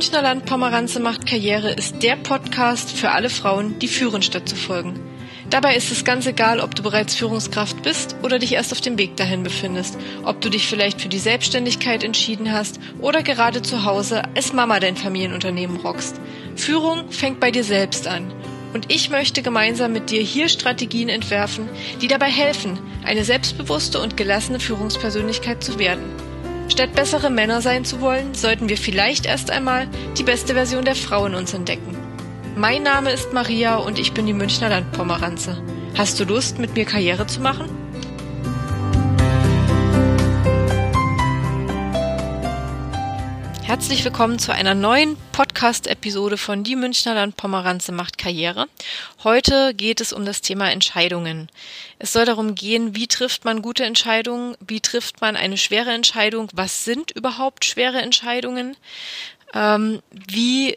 Münchner Land Pomeranze macht Karriere ist der Podcast für alle Frauen, die führen statt zu folgen. Dabei ist es ganz egal, ob du bereits Führungskraft bist oder dich erst auf dem Weg dahin befindest, ob du dich vielleicht für die Selbstständigkeit entschieden hast oder gerade zu Hause als Mama dein Familienunternehmen rockst. Führung fängt bei dir selbst an. Und ich möchte gemeinsam mit dir hier Strategien entwerfen, die dabei helfen, eine selbstbewusste und gelassene Führungspersönlichkeit zu werden. Statt bessere Männer sein zu wollen, sollten wir vielleicht erst einmal die beste Version der Frau in uns entdecken. Mein Name ist Maria und ich bin die Münchner Landpomeranze. Hast du Lust, mit mir Karriere zu machen? Herzlich willkommen zu einer neuen Podcast-Episode von Die Münchner Landpomeranze macht Karriere. Heute geht es um das Thema Entscheidungen. Es soll darum gehen, wie trifft man gute Entscheidungen, wie trifft man eine schwere Entscheidung, was sind überhaupt schwere Entscheidungen, ähm, wie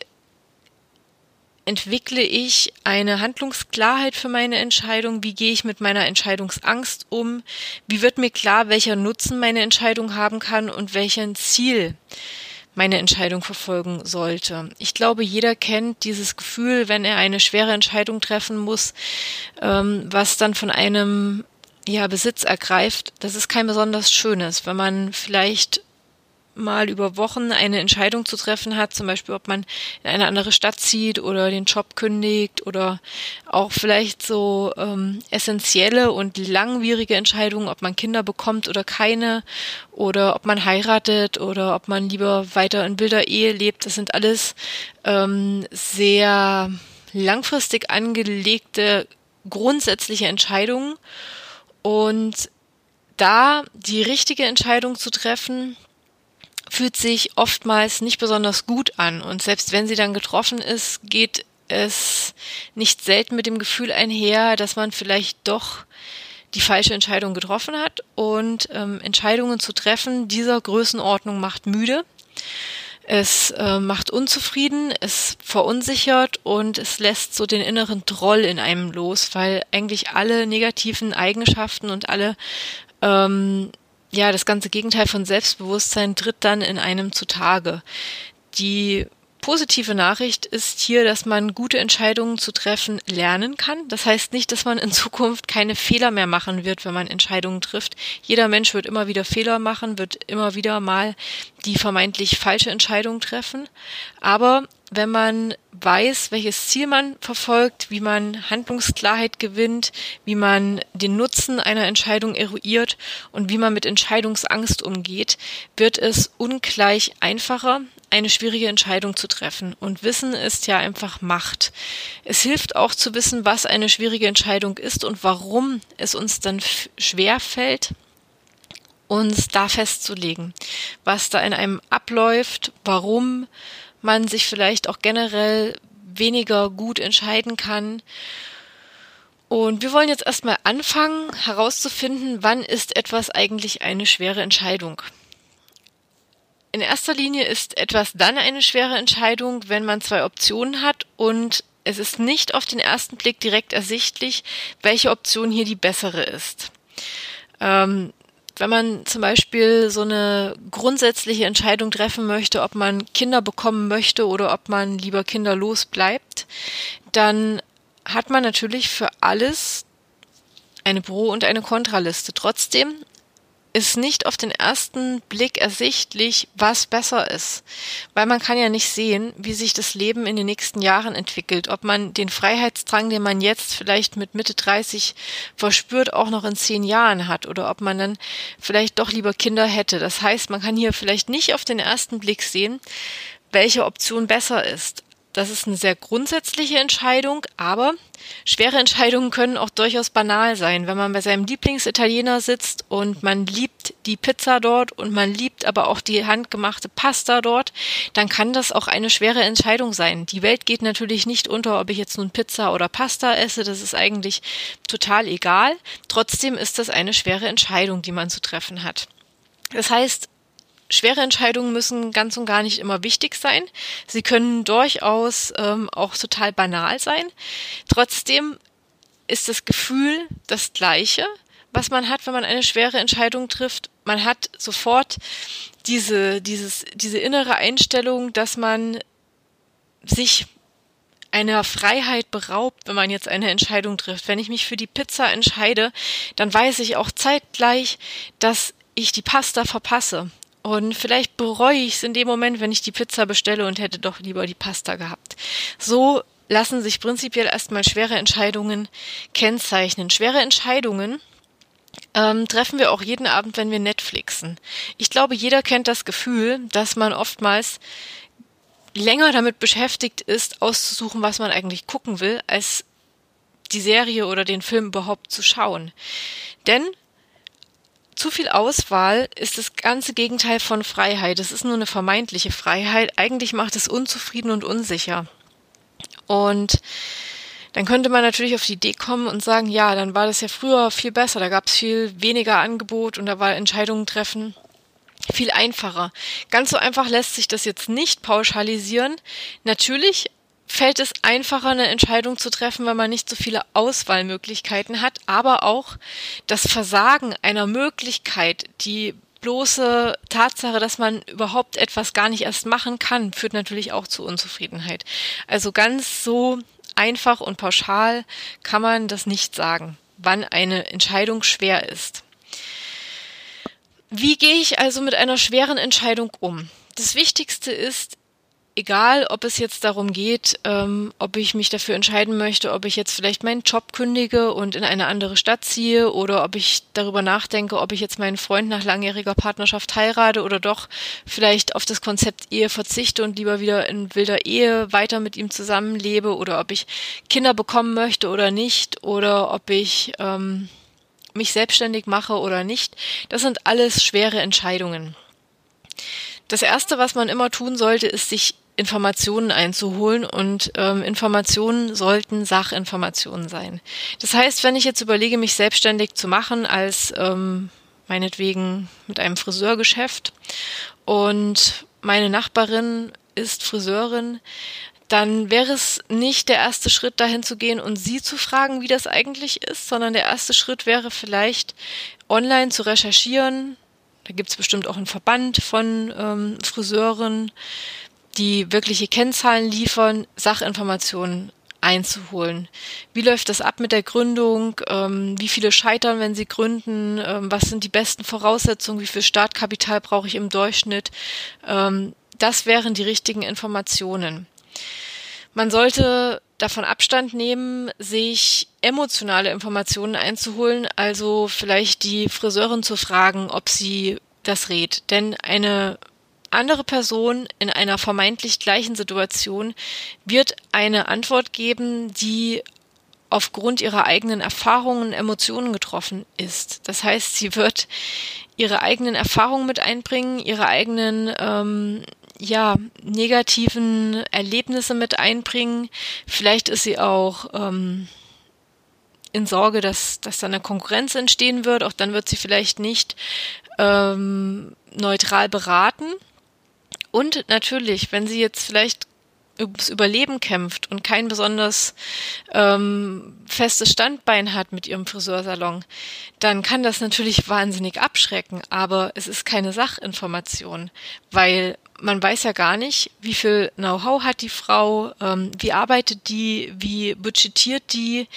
entwickle ich eine Handlungsklarheit für meine Entscheidung? Wie gehe ich mit meiner Entscheidungsangst um? Wie wird mir klar, welcher Nutzen meine Entscheidung haben kann und welchen Ziel meine Entscheidung verfolgen sollte. Ich glaube, jeder kennt dieses Gefühl, wenn er eine schwere Entscheidung treffen muss, ähm, was dann von einem ja, Besitz ergreift. Das ist kein besonders schönes, wenn man vielleicht mal über Wochen eine Entscheidung zu treffen hat, zum Beispiel ob man in eine andere Stadt zieht oder den Job kündigt oder auch vielleicht so ähm, essentielle und langwierige Entscheidungen, ob man Kinder bekommt oder keine oder ob man heiratet oder ob man lieber weiter in wilder Ehe lebt. Das sind alles ähm, sehr langfristig angelegte grundsätzliche Entscheidungen und da die richtige Entscheidung zu treffen, fühlt sich oftmals nicht besonders gut an. Und selbst wenn sie dann getroffen ist, geht es nicht selten mit dem Gefühl einher, dass man vielleicht doch die falsche Entscheidung getroffen hat. Und ähm, Entscheidungen zu treffen dieser Größenordnung macht müde. Es äh, macht unzufrieden, es verunsichert und es lässt so den inneren Troll in einem los, weil eigentlich alle negativen Eigenschaften und alle ähm, ja, das ganze Gegenteil von Selbstbewusstsein tritt dann in einem zutage. Die positive Nachricht ist hier, dass man gute Entscheidungen zu treffen lernen kann. Das heißt nicht, dass man in Zukunft keine Fehler mehr machen wird, wenn man Entscheidungen trifft. Jeder Mensch wird immer wieder Fehler machen, wird immer wieder mal die vermeintlich falsche Entscheidung treffen. Aber wenn man weiß, welches Ziel man verfolgt, wie man Handlungsklarheit gewinnt, wie man den Nutzen einer Entscheidung eruiert und wie man mit Entscheidungsangst umgeht, wird es ungleich einfacher, eine schwierige Entscheidung zu treffen. Und Wissen ist ja einfach Macht. Es hilft auch zu wissen, was eine schwierige Entscheidung ist und warum es uns dann schwer fällt, uns da festzulegen, was da in einem abläuft, warum man sich vielleicht auch generell weniger gut entscheiden kann. Und wir wollen jetzt erstmal anfangen herauszufinden, wann ist etwas eigentlich eine schwere Entscheidung. In erster Linie ist etwas dann eine schwere Entscheidung, wenn man zwei Optionen hat und es ist nicht auf den ersten Blick direkt ersichtlich, welche Option hier die bessere ist. Ähm, wenn man zum Beispiel so eine grundsätzliche Entscheidung treffen möchte, ob man Kinder bekommen möchte oder ob man lieber kinderlos bleibt, dann hat man natürlich für alles eine Pro- und eine Kontraliste. Trotzdem ist nicht auf den ersten Blick ersichtlich, was besser ist. Weil man kann ja nicht sehen, wie sich das Leben in den nächsten Jahren entwickelt. Ob man den Freiheitsdrang, den man jetzt vielleicht mit Mitte 30 verspürt, auch noch in zehn Jahren hat. Oder ob man dann vielleicht doch lieber Kinder hätte. Das heißt, man kann hier vielleicht nicht auf den ersten Blick sehen, welche Option besser ist. Das ist eine sehr grundsätzliche Entscheidung, aber schwere Entscheidungen können auch durchaus banal sein. Wenn man bei seinem Lieblingsitaliener sitzt und man liebt die Pizza dort und man liebt aber auch die handgemachte Pasta dort, dann kann das auch eine schwere Entscheidung sein. Die Welt geht natürlich nicht unter, ob ich jetzt nun Pizza oder Pasta esse, das ist eigentlich total egal. Trotzdem ist das eine schwere Entscheidung, die man zu treffen hat. Das heißt, schwere Entscheidungen müssen ganz und gar nicht immer wichtig sein. Sie können durchaus ähm, auch total banal sein. Trotzdem ist das Gefühl das gleiche, was man hat, wenn man eine schwere Entscheidung trifft. Man hat sofort diese, dieses, diese innere Einstellung, dass man sich einer Freiheit beraubt, wenn man jetzt eine Entscheidung trifft. Wenn ich mich für die Pizza entscheide, dann weiß ich auch zeitgleich, dass ich die Pasta verpasse. Und vielleicht bereue ich es in dem Moment, wenn ich die Pizza bestelle und hätte doch lieber die Pasta gehabt. So lassen sich prinzipiell erstmal schwere Entscheidungen kennzeichnen. Schwere Entscheidungen ähm, treffen wir auch jeden Abend, wenn wir Netflixen. Ich glaube, jeder kennt das Gefühl, dass man oftmals länger damit beschäftigt ist, auszusuchen, was man eigentlich gucken will, als die Serie oder den Film überhaupt zu schauen. Denn zu viel Auswahl ist das ganze Gegenteil von Freiheit. Es ist nur eine vermeintliche Freiheit. Eigentlich macht es unzufrieden und unsicher. Und dann könnte man natürlich auf die Idee kommen und sagen, ja, dann war das ja früher viel besser, da gab es viel weniger Angebot und da war Entscheidungen treffen viel einfacher. Ganz so einfach lässt sich das jetzt nicht pauschalisieren. Natürlich fällt es einfacher, eine Entscheidung zu treffen, wenn man nicht so viele Auswahlmöglichkeiten hat, aber auch das Versagen einer Möglichkeit, die bloße Tatsache, dass man überhaupt etwas gar nicht erst machen kann, führt natürlich auch zu Unzufriedenheit. Also ganz so einfach und pauschal kann man das nicht sagen, wann eine Entscheidung schwer ist. Wie gehe ich also mit einer schweren Entscheidung um? Das Wichtigste ist, egal ob es jetzt darum geht, ähm, ob ich mich dafür entscheiden möchte, ob ich jetzt vielleicht meinen Job kündige und in eine andere Stadt ziehe oder ob ich darüber nachdenke, ob ich jetzt meinen Freund nach langjähriger Partnerschaft heirate oder doch vielleicht auf das Konzept Ehe verzichte und lieber wieder in wilder Ehe weiter mit ihm zusammenlebe oder ob ich Kinder bekommen möchte oder nicht oder ob ich ähm, mich selbstständig mache oder nicht, das sind alles schwere Entscheidungen. Das Erste, was man immer tun sollte, ist sich Informationen einzuholen und ähm, Informationen sollten Sachinformationen sein. Das heißt, wenn ich jetzt überlege, mich selbstständig zu machen als ähm, meinetwegen mit einem Friseurgeschäft und meine Nachbarin ist Friseurin, dann wäre es nicht der erste Schritt, dahin zu gehen und sie zu fragen, wie das eigentlich ist, sondern der erste Schritt wäre vielleicht online zu recherchieren. Da gibt es bestimmt auch einen Verband von ähm, Friseuren, die wirkliche Kennzahlen liefern, Sachinformationen einzuholen. Wie läuft das ab mit der Gründung? Ähm, wie viele scheitern, wenn sie gründen? Ähm, was sind die besten Voraussetzungen? Wie viel Startkapital brauche ich im Durchschnitt? Ähm, das wären die richtigen Informationen. Man sollte davon Abstand nehmen, sich emotionale Informationen einzuholen, also vielleicht die Friseurin zu fragen, ob sie das rät. Denn eine andere Person in einer vermeintlich gleichen Situation wird eine Antwort geben, die aufgrund ihrer eigenen Erfahrungen und Emotionen getroffen ist. Das heißt, sie wird ihre eigenen Erfahrungen mit einbringen, ihre eigenen ähm, ja, negativen Erlebnisse mit einbringen. Vielleicht ist sie auch ähm, in Sorge, dass, dass da eine Konkurrenz entstehen wird. Auch dann wird sie vielleicht nicht ähm, neutral beraten. Und natürlich, wenn sie jetzt vielleicht ums Überleben kämpft und kein besonders ähm, festes Standbein hat mit ihrem Friseursalon, dann kann das natürlich wahnsinnig abschrecken, aber es ist keine Sachinformation, weil man weiß ja gar nicht, wie viel Know-how hat die Frau, ähm, wie arbeitet die, wie budgetiert die.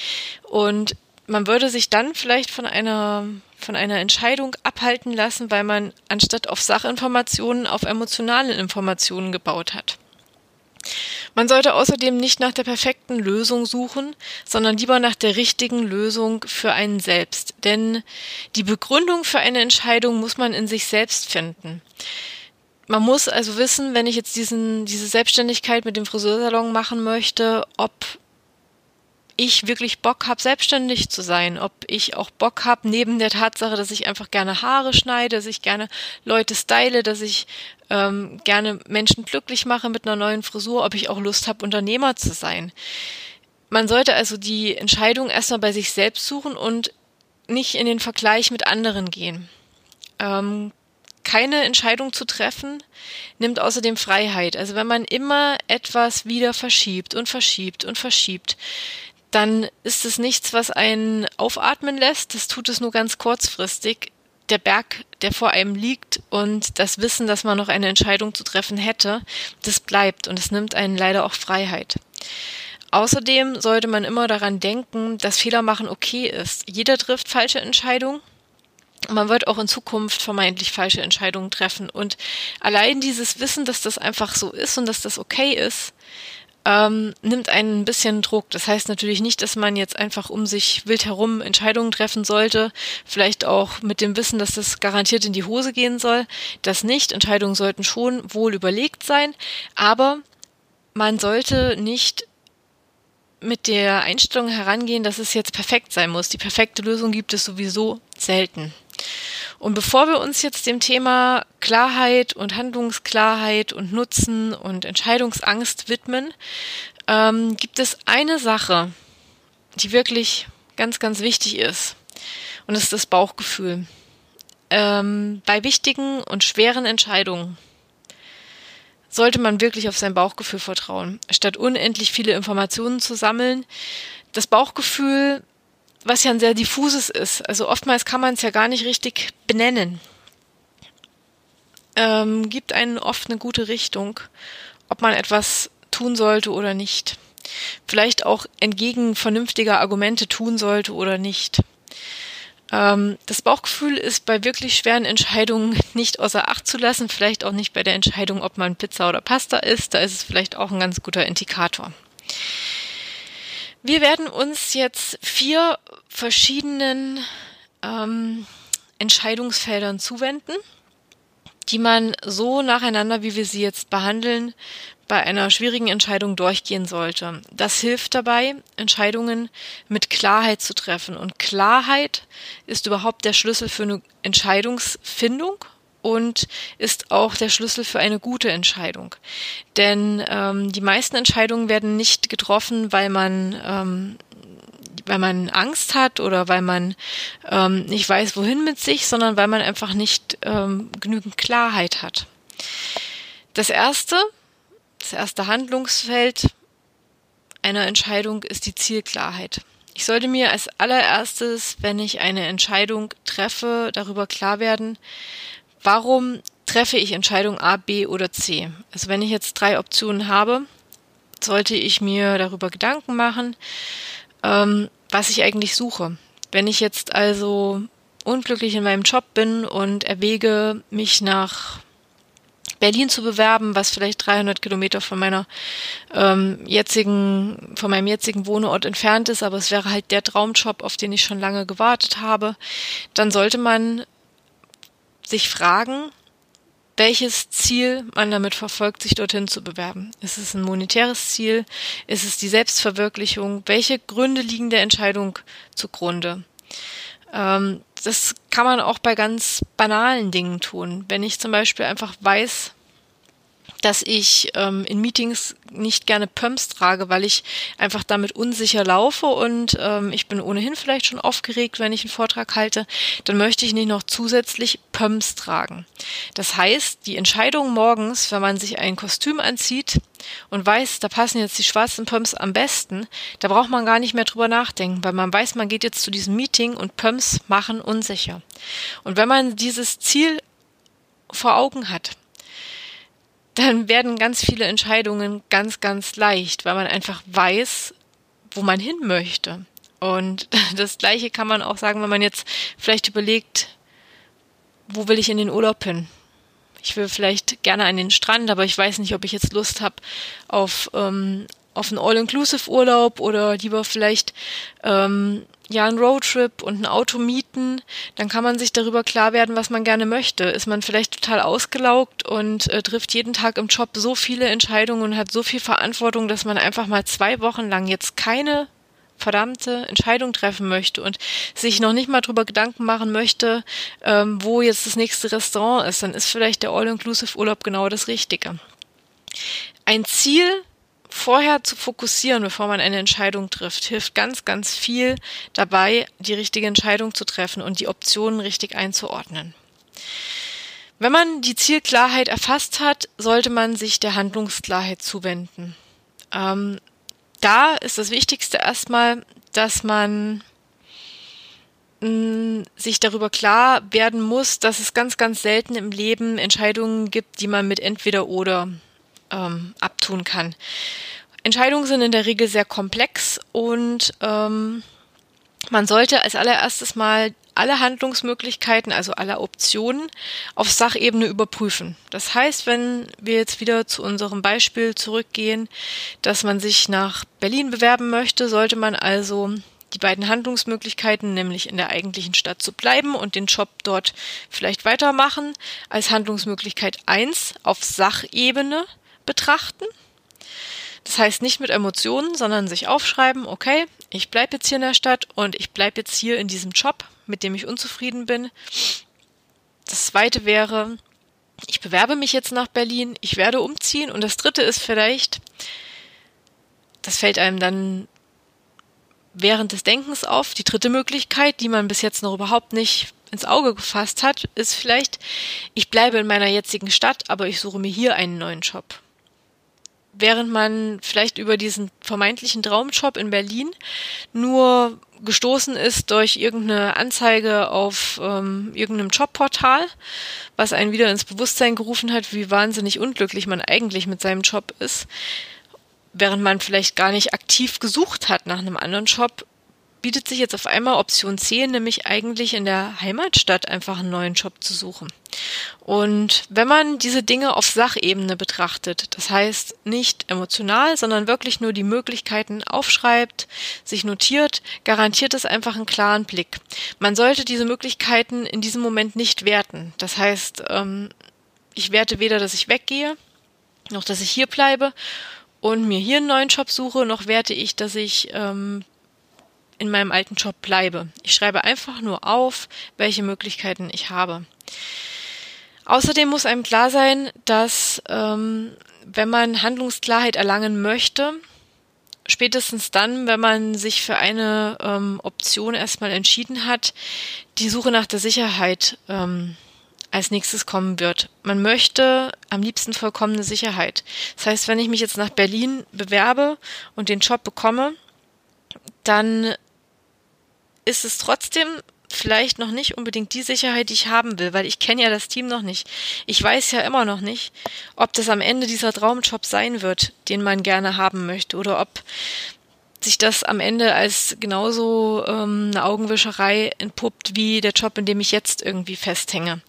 Und man würde sich dann vielleicht von einer von einer Entscheidung abhalten lassen, weil man anstatt auf Sachinformationen auf emotionale Informationen gebaut hat. Man sollte außerdem nicht nach der perfekten Lösung suchen, sondern lieber nach der richtigen Lösung für einen selbst. Denn die Begründung für eine Entscheidung muss man in sich selbst finden. Man muss also wissen, wenn ich jetzt diesen, diese Selbstständigkeit mit dem Friseursalon machen möchte, ob ich wirklich Bock habe, selbstständig zu sein, ob ich auch Bock habe, neben der Tatsache, dass ich einfach gerne Haare schneide, dass ich gerne Leute style, dass ich ähm, gerne Menschen glücklich mache mit einer neuen Frisur, ob ich auch Lust habe, Unternehmer zu sein. Man sollte also die Entscheidung erstmal bei sich selbst suchen und nicht in den Vergleich mit anderen gehen. Ähm, keine Entscheidung zu treffen, nimmt außerdem Freiheit. Also wenn man immer etwas wieder verschiebt und verschiebt und verschiebt, dann ist es nichts, was einen aufatmen lässt. Das tut es nur ganz kurzfristig. der Berg, der vor einem liegt und das Wissen, dass man noch eine Entscheidung zu treffen hätte, das bleibt und es nimmt einen leider auch Freiheit. Außerdem sollte man immer daran denken, dass Fehler machen okay ist. Jeder trifft falsche Entscheidungen. Man wird auch in Zukunft vermeintlich falsche Entscheidungen treffen. Und allein dieses Wissen, dass das einfach so ist und dass das okay ist, ähm, nimmt einen ein bisschen Druck. Das heißt natürlich nicht, dass man jetzt einfach um sich wild herum Entscheidungen treffen sollte, vielleicht auch mit dem Wissen, dass das garantiert in die Hose gehen soll. Das nicht. Entscheidungen sollten schon wohl überlegt sein, aber man sollte nicht mit der Einstellung herangehen, dass es jetzt perfekt sein muss. Die perfekte Lösung gibt es sowieso selten. Und bevor wir uns jetzt dem Thema Klarheit und Handlungsklarheit und Nutzen und Entscheidungsangst widmen, ähm, gibt es eine Sache, die wirklich ganz, ganz wichtig ist. Und das ist das Bauchgefühl. Ähm, bei wichtigen und schweren Entscheidungen sollte man wirklich auf sein Bauchgefühl vertrauen, statt unendlich viele Informationen zu sammeln. Das Bauchgefühl was ja ein sehr diffuses ist. Also oftmals kann man es ja gar nicht richtig benennen. Ähm, gibt einen oft eine gute Richtung, ob man etwas tun sollte oder nicht. Vielleicht auch entgegen vernünftiger Argumente tun sollte oder nicht. Ähm, das Bauchgefühl ist bei wirklich schweren Entscheidungen nicht außer Acht zu lassen, vielleicht auch nicht bei der Entscheidung, ob man Pizza oder Pasta isst. Da ist es vielleicht auch ein ganz guter Indikator. Wir werden uns jetzt vier verschiedenen ähm, Entscheidungsfeldern zuwenden, die man so nacheinander, wie wir sie jetzt behandeln, bei einer schwierigen Entscheidung durchgehen sollte. Das hilft dabei, Entscheidungen mit Klarheit zu treffen. Und Klarheit ist überhaupt der Schlüssel für eine Entscheidungsfindung und ist auch der Schlüssel für eine gute Entscheidung. Denn ähm, die meisten Entscheidungen werden nicht getroffen, weil man ähm, weil man Angst hat oder weil man ähm, nicht weiß, wohin mit sich, sondern weil man einfach nicht ähm, genügend Klarheit hat. Das erste, das erste Handlungsfeld einer Entscheidung ist die Zielklarheit. Ich sollte mir als allererstes, wenn ich eine Entscheidung treffe, darüber klar werden, warum treffe ich Entscheidung A, B oder C? Also wenn ich jetzt drei Optionen habe, sollte ich mir darüber Gedanken machen, ähm, was ich eigentlich suche. Wenn ich jetzt also unglücklich in meinem Job bin und erwäge, mich nach Berlin zu bewerben, was vielleicht 300 Kilometer von meiner ähm, jetzigen, von meinem jetzigen Wohnort entfernt ist, aber es wäre halt der Traumjob, auf den ich schon lange gewartet habe, dann sollte man sich fragen, welches Ziel man damit verfolgt, sich dorthin zu bewerben. Ist es ein monetäres Ziel? Ist es die Selbstverwirklichung? Welche Gründe liegen der Entscheidung zugrunde? Ähm, das kann man auch bei ganz banalen Dingen tun. Wenn ich zum Beispiel einfach weiß, dass ich ähm, in Meetings nicht gerne Pumps trage, weil ich einfach damit unsicher laufe und ähm, ich bin ohnehin vielleicht schon aufgeregt, wenn ich einen Vortrag halte, dann möchte ich nicht noch zusätzlich Pumps tragen. Das heißt, die Entscheidung morgens, wenn man sich ein Kostüm anzieht und weiß, da passen jetzt die schwarzen Pumps am besten, da braucht man gar nicht mehr drüber nachdenken, weil man weiß, man geht jetzt zu diesem Meeting und Pumps machen unsicher. Und wenn man dieses Ziel vor Augen hat, dann werden ganz viele Entscheidungen ganz, ganz leicht, weil man einfach weiß, wo man hin möchte. Und das Gleiche kann man auch sagen, wenn man jetzt vielleicht überlegt, wo will ich in den Urlaub hin? Ich will vielleicht gerne an den Strand, aber ich weiß nicht, ob ich jetzt Lust habe auf, ähm, auf einen All-Inclusive-Urlaub oder lieber vielleicht ähm, ja einen Roadtrip und ein Auto mieten, dann kann man sich darüber klar werden, was man gerne möchte. Ist man vielleicht total ausgelaugt und äh, trifft jeden Tag im Job so viele Entscheidungen und hat so viel Verantwortung, dass man einfach mal zwei Wochen lang jetzt keine verdammte Entscheidung treffen möchte und sich noch nicht mal darüber Gedanken machen möchte, ähm, wo jetzt das nächste Restaurant ist, dann ist vielleicht der All-Inclusive-Urlaub genau das Richtige. Ein Ziel vorher zu fokussieren, bevor man eine Entscheidung trifft, hilft ganz, ganz viel dabei, die richtige Entscheidung zu treffen und die Optionen richtig einzuordnen. Wenn man die Zielklarheit erfasst hat, sollte man sich der Handlungsklarheit zuwenden. Ähm, da ist das Wichtigste erstmal, dass man ähm, sich darüber klar werden muss, dass es ganz, ganz selten im Leben Entscheidungen gibt, die man mit entweder oder ähm, abtun kann. Entscheidungen sind in der Regel sehr komplex und ähm, man sollte als allererstes mal alle Handlungsmöglichkeiten, also alle Optionen auf Sachebene überprüfen. Das heißt, wenn wir jetzt wieder zu unserem Beispiel zurückgehen, dass man sich nach Berlin bewerben möchte, sollte man also die beiden Handlungsmöglichkeiten, nämlich in der eigentlichen Stadt zu bleiben und den Job dort vielleicht weitermachen, als Handlungsmöglichkeit eins auf Sachebene betrachten. Das heißt nicht mit Emotionen, sondern sich aufschreiben, okay, ich bleibe jetzt hier in der Stadt und ich bleibe jetzt hier in diesem Job, mit dem ich unzufrieden bin. Das zweite wäre, ich bewerbe mich jetzt nach Berlin, ich werde umziehen. Und das dritte ist vielleicht, das fällt einem dann während des Denkens auf. Die dritte Möglichkeit, die man bis jetzt noch überhaupt nicht ins Auge gefasst hat, ist vielleicht, ich bleibe in meiner jetzigen Stadt, aber ich suche mir hier einen neuen Job während man vielleicht über diesen vermeintlichen Traumjob in Berlin nur gestoßen ist durch irgendeine Anzeige auf ähm, irgendeinem Jobportal, was einen wieder ins Bewusstsein gerufen hat, wie wahnsinnig unglücklich man eigentlich mit seinem Job ist, während man vielleicht gar nicht aktiv gesucht hat nach einem anderen Job, bietet sich jetzt auf einmal Option C, nämlich eigentlich in der Heimatstadt einfach einen neuen Job zu suchen. Und wenn man diese Dinge auf Sachebene betrachtet, das heißt nicht emotional, sondern wirklich nur die Möglichkeiten aufschreibt, sich notiert, garantiert es einfach einen klaren Blick. Man sollte diese Möglichkeiten in diesem Moment nicht werten. Das heißt, ähm, ich werte weder, dass ich weggehe, noch dass ich hier bleibe und mir hier einen neuen Job suche, noch werte ich, dass ich ähm, in meinem alten Job bleibe. Ich schreibe einfach nur auf, welche Möglichkeiten ich habe. Außerdem muss einem klar sein, dass ähm, wenn man Handlungsklarheit erlangen möchte, spätestens dann, wenn man sich für eine ähm, Option erstmal entschieden hat, die Suche nach der Sicherheit ähm, als nächstes kommen wird. Man möchte am liebsten vollkommene Sicherheit. Das heißt, wenn ich mich jetzt nach Berlin bewerbe und den Job bekomme, dann ist es trotzdem vielleicht noch nicht unbedingt die Sicherheit, die ich haben will, weil ich kenne ja das Team noch nicht. Ich weiß ja immer noch nicht, ob das am Ende dieser Traumjob sein wird, den man gerne haben möchte, oder ob sich das am Ende als genauso ähm, eine Augenwischerei entpuppt wie der Job, in dem ich jetzt irgendwie festhänge.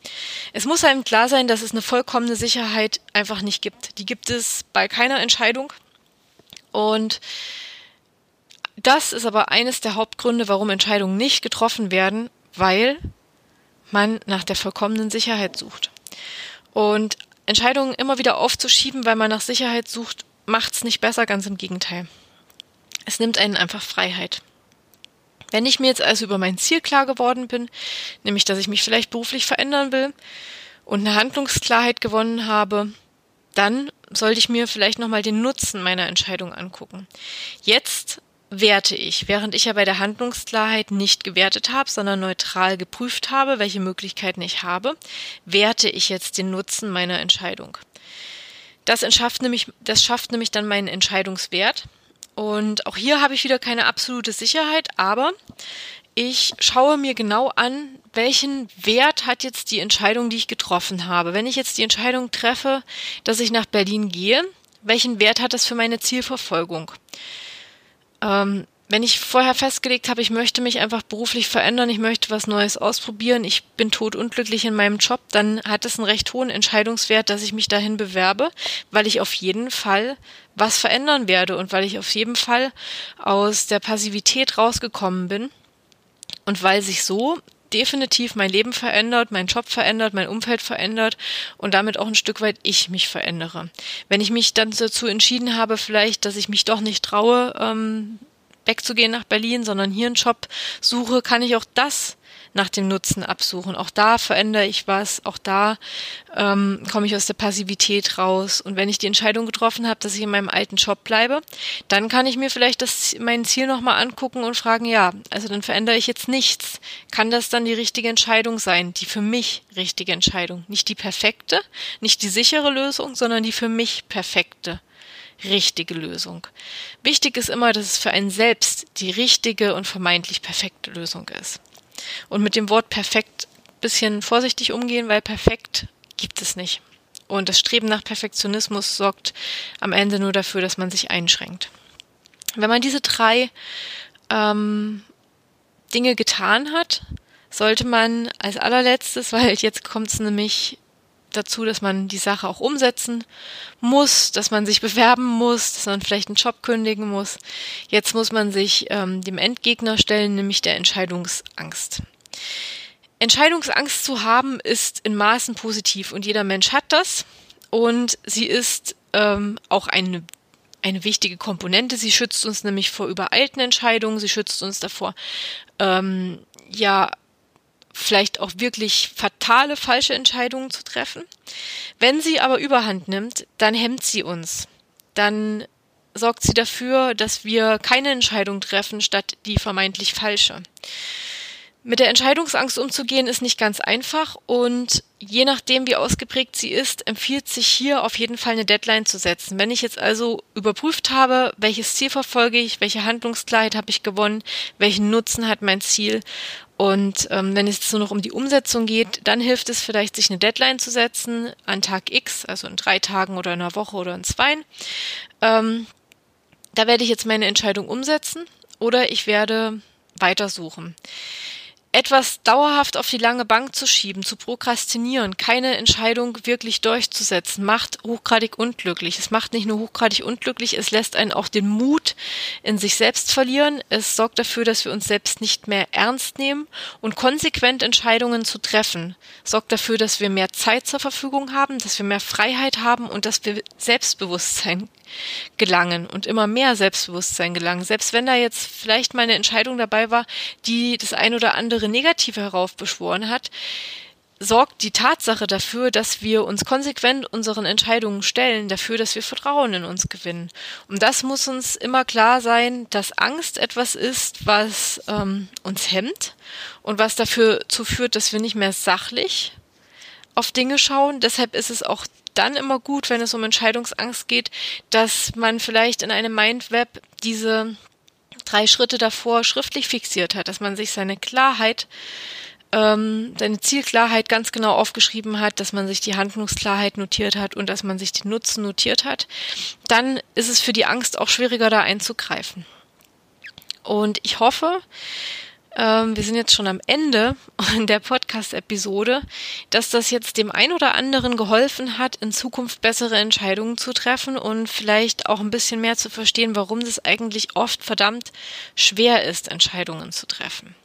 Es muss einem klar sein, dass es eine vollkommene Sicherheit einfach nicht gibt. Die gibt es bei keiner Entscheidung. Und das ist aber eines der Hauptgründe, warum Entscheidungen nicht getroffen werden, weil man nach der vollkommenen Sicherheit sucht. Und Entscheidungen immer wieder aufzuschieben, weil man nach Sicherheit sucht, macht es nicht besser, ganz im Gegenteil. Es nimmt einen einfach Freiheit. Wenn ich mir jetzt also über mein Ziel klar geworden bin, nämlich dass ich mich vielleicht beruflich verändern will und eine Handlungsklarheit gewonnen habe, dann sollte ich mir vielleicht nochmal den Nutzen meiner Entscheidung angucken. Jetzt werte ich, während ich ja bei der Handlungsklarheit nicht gewertet habe, sondern neutral geprüft habe, welche Möglichkeiten ich habe, werte ich jetzt den Nutzen meiner Entscheidung. Das schafft nämlich, das schafft nämlich dann meinen Entscheidungswert. Und auch hier habe ich wieder keine absolute Sicherheit, aber ich schaue mir genau an, welchen Wert hat jetzt die Entscheidung, die ich getroffen habe. Wenn ich jetzt die Entscheidung treffe, dass ich nach Berlin gehe, welchen Wert hat das für meine Zielverfolgung? Ähm, wenn ich vorher festgelegt habe, ich möchte mich einfach beruflich verändern, ich möchte was Neues ausprobieren, ich bin totunglücklich in meinem Job, dann hat es einen recht hohen Entscheidungswert, dass ich mich dahin bewerbe, weil ich auf jeden Fall was verändern werde und weil ich auf jeden Fall aus der Passivität rausgekommen bin. Und weil sich so definitiv mein Leben verändert, mein Job verändert, mein Umfeld verändert und damit auch ein Stück weit ich mich verändere. Wenn ich mich dann dazu entschieden habe, vielleicht, dass ich mich doch nicht traue, ähm, wegzugehen nach Berlin, sondern hier einen Job suche, kann ich auch das nach dem Nutzen absuchen. Auch da verändere ich was, auch da ähm, komme ich aus der Passivität raus. Und wenn ich die Entscheidung getroffen habe, dass ich in meinem alten Job bleibe, dann kann ich mir vielleicht das, mein Ziel nochmal angucken und fragen, ja, also dann verändere ich jetzt nichts. Kann das dann die richtige Entscheidung sein? Die für mich richtige Entscheidung. Nicht die perfekte, nicht die sichere Lösung, sondern die für mich perfekte richtige Lösung. Wichtig ist immer, dass es für einen selbst die richtige und vermeintlich perfekte Lösung ist. Und mit dem Wort perfekt bisschen vorsichtig umgehen, weil perfekt gibt es nicht. Und das Streben nach Perfektionismus sorgt am Ende nur dafür, dass man sich einschränkt. Wenn man diese drei ähm, Dinge getan hat, sollte man als allerletztes, weil jetzt kommt es nämlich dazu, dass man die Sache auch umsetzen muss, dass man sich bewerben muss, dass man vielleicht einen Job kündigen muss. Jetzt muss man sich ähm, dem Endgegner stellen, nämlich der Entscheidungsangst. Entscheidungsangst zu haben ist in Maßen positiv und jeder Mensch hat das und sie ist ähm, auch eine eine wichtige Komponente. Sie schützt uns nämlich vor übereilten Entscheidungen. Sie schützt uns davor, ähm, ja, vielleicht auch wirklich fatale falsche Entscheidungen zu treffen. Wenn sie aber überhand nimmt, dann hemmt sie uns. Dann sorgt sie dafür, dass wir keine Entscheidung treffen, statt die vermeintlich falsche. Mit der Entscheidungsangst umzugehen ist nicht ganz einfach und je nachdem, wie ausgeprägt sie ist, empfiehlt sich hier auf jeden Fall eine Deadline zu setzen. Wenn ich jetzt also überprüft habe, welches Ziel verfolge ich, welche Handlungsklarheit habe ich gewonnen, welchen Nutzen hat mein Ziel und ähm, wenn es jetzt nur noch um die Umsetzung geht, dann hilft es vielleicht, sich eine Deadline zu setzen an Tag X, also in drei Tagen oder in einer Woche oder in zwei. Ähm, da werde ich jetzt meine Entscheidung umsetzen oder ich werde weitersuchen etwas dauerhaft auf die lange Bank zu schieben, zu prokrastinieren, keine Entscheidung wirklich durchzusetzen, macht hochgradig unglücklich. Es macht nicht nur hochgradig unglücklich, es lässt einen auch den Mut in sich selbst verlieren. Es sorgt dafür, dass wir uns selbst nicht mehr ernst nehmen und konsequent Entscheidungen zu treffen, sorgt dafür, dass wir mehr Zeit zur Verfügung haben, dass wir mehr Freiheit haben und dass wir Selbstbewusstsein gelangen und immer mehr Selbstbewusstsein gelangen. Selbst wenn da jetzt vielleicht mal eine Entscheidung dabei war, die das ein oder andere Negative heraufbeschworen hat, sorgt die Tatsache dafür, dass wir uns konsequent unseren Entscheidungen stellen, dafür, dass wir Vertrauen in uns gewinnen. Und das muss uns immer klar sein, dass Angst etwas ist, was ähm, uns hemmt und was dafür zu führt, dass wir nicht mehr sachlich auf Dinge schauen. Deshalb ist es auch dann immer gut, wenn es um Entscheidungsangst geht, dass man vielleicht in einem Mindweb diese drei Schritte davor schriftlich fixiert hat, dass man sich seine Klarheit, ähm, seine Zielklarheit ganz genau aufgeschrieben hat, dass man sich die Handlungsklarheit notiert hat und dass man sich den Nutzen notiert hat, dann ist es für die Angst auch schwieriger da einzugreifen. Und ich hoffe, wir sind jetzt schon am Ende der Podcast-Episode, dass das jetzt dem ein oder anderen geholfen hat, in Zukunft bessere Entscheidungen zu treffen und vielleicht auch ein bisschen mehr zu verstehen, warum es eigentlich oft verdammt schwer ist, Entscheidungen zu treffen.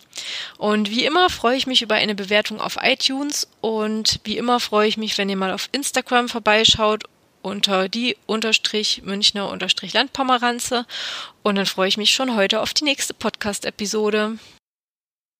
Und wie immer freue ich mich über eine Bewertung auf iTunes und wie immer freue ich mich, wenn ihr mal auf Instagram vorbeischaut unter die unterstrich Münchner unterstrich Landpomeranze und dann freue ich mich schon heute auf die nächste Podcast-Episode.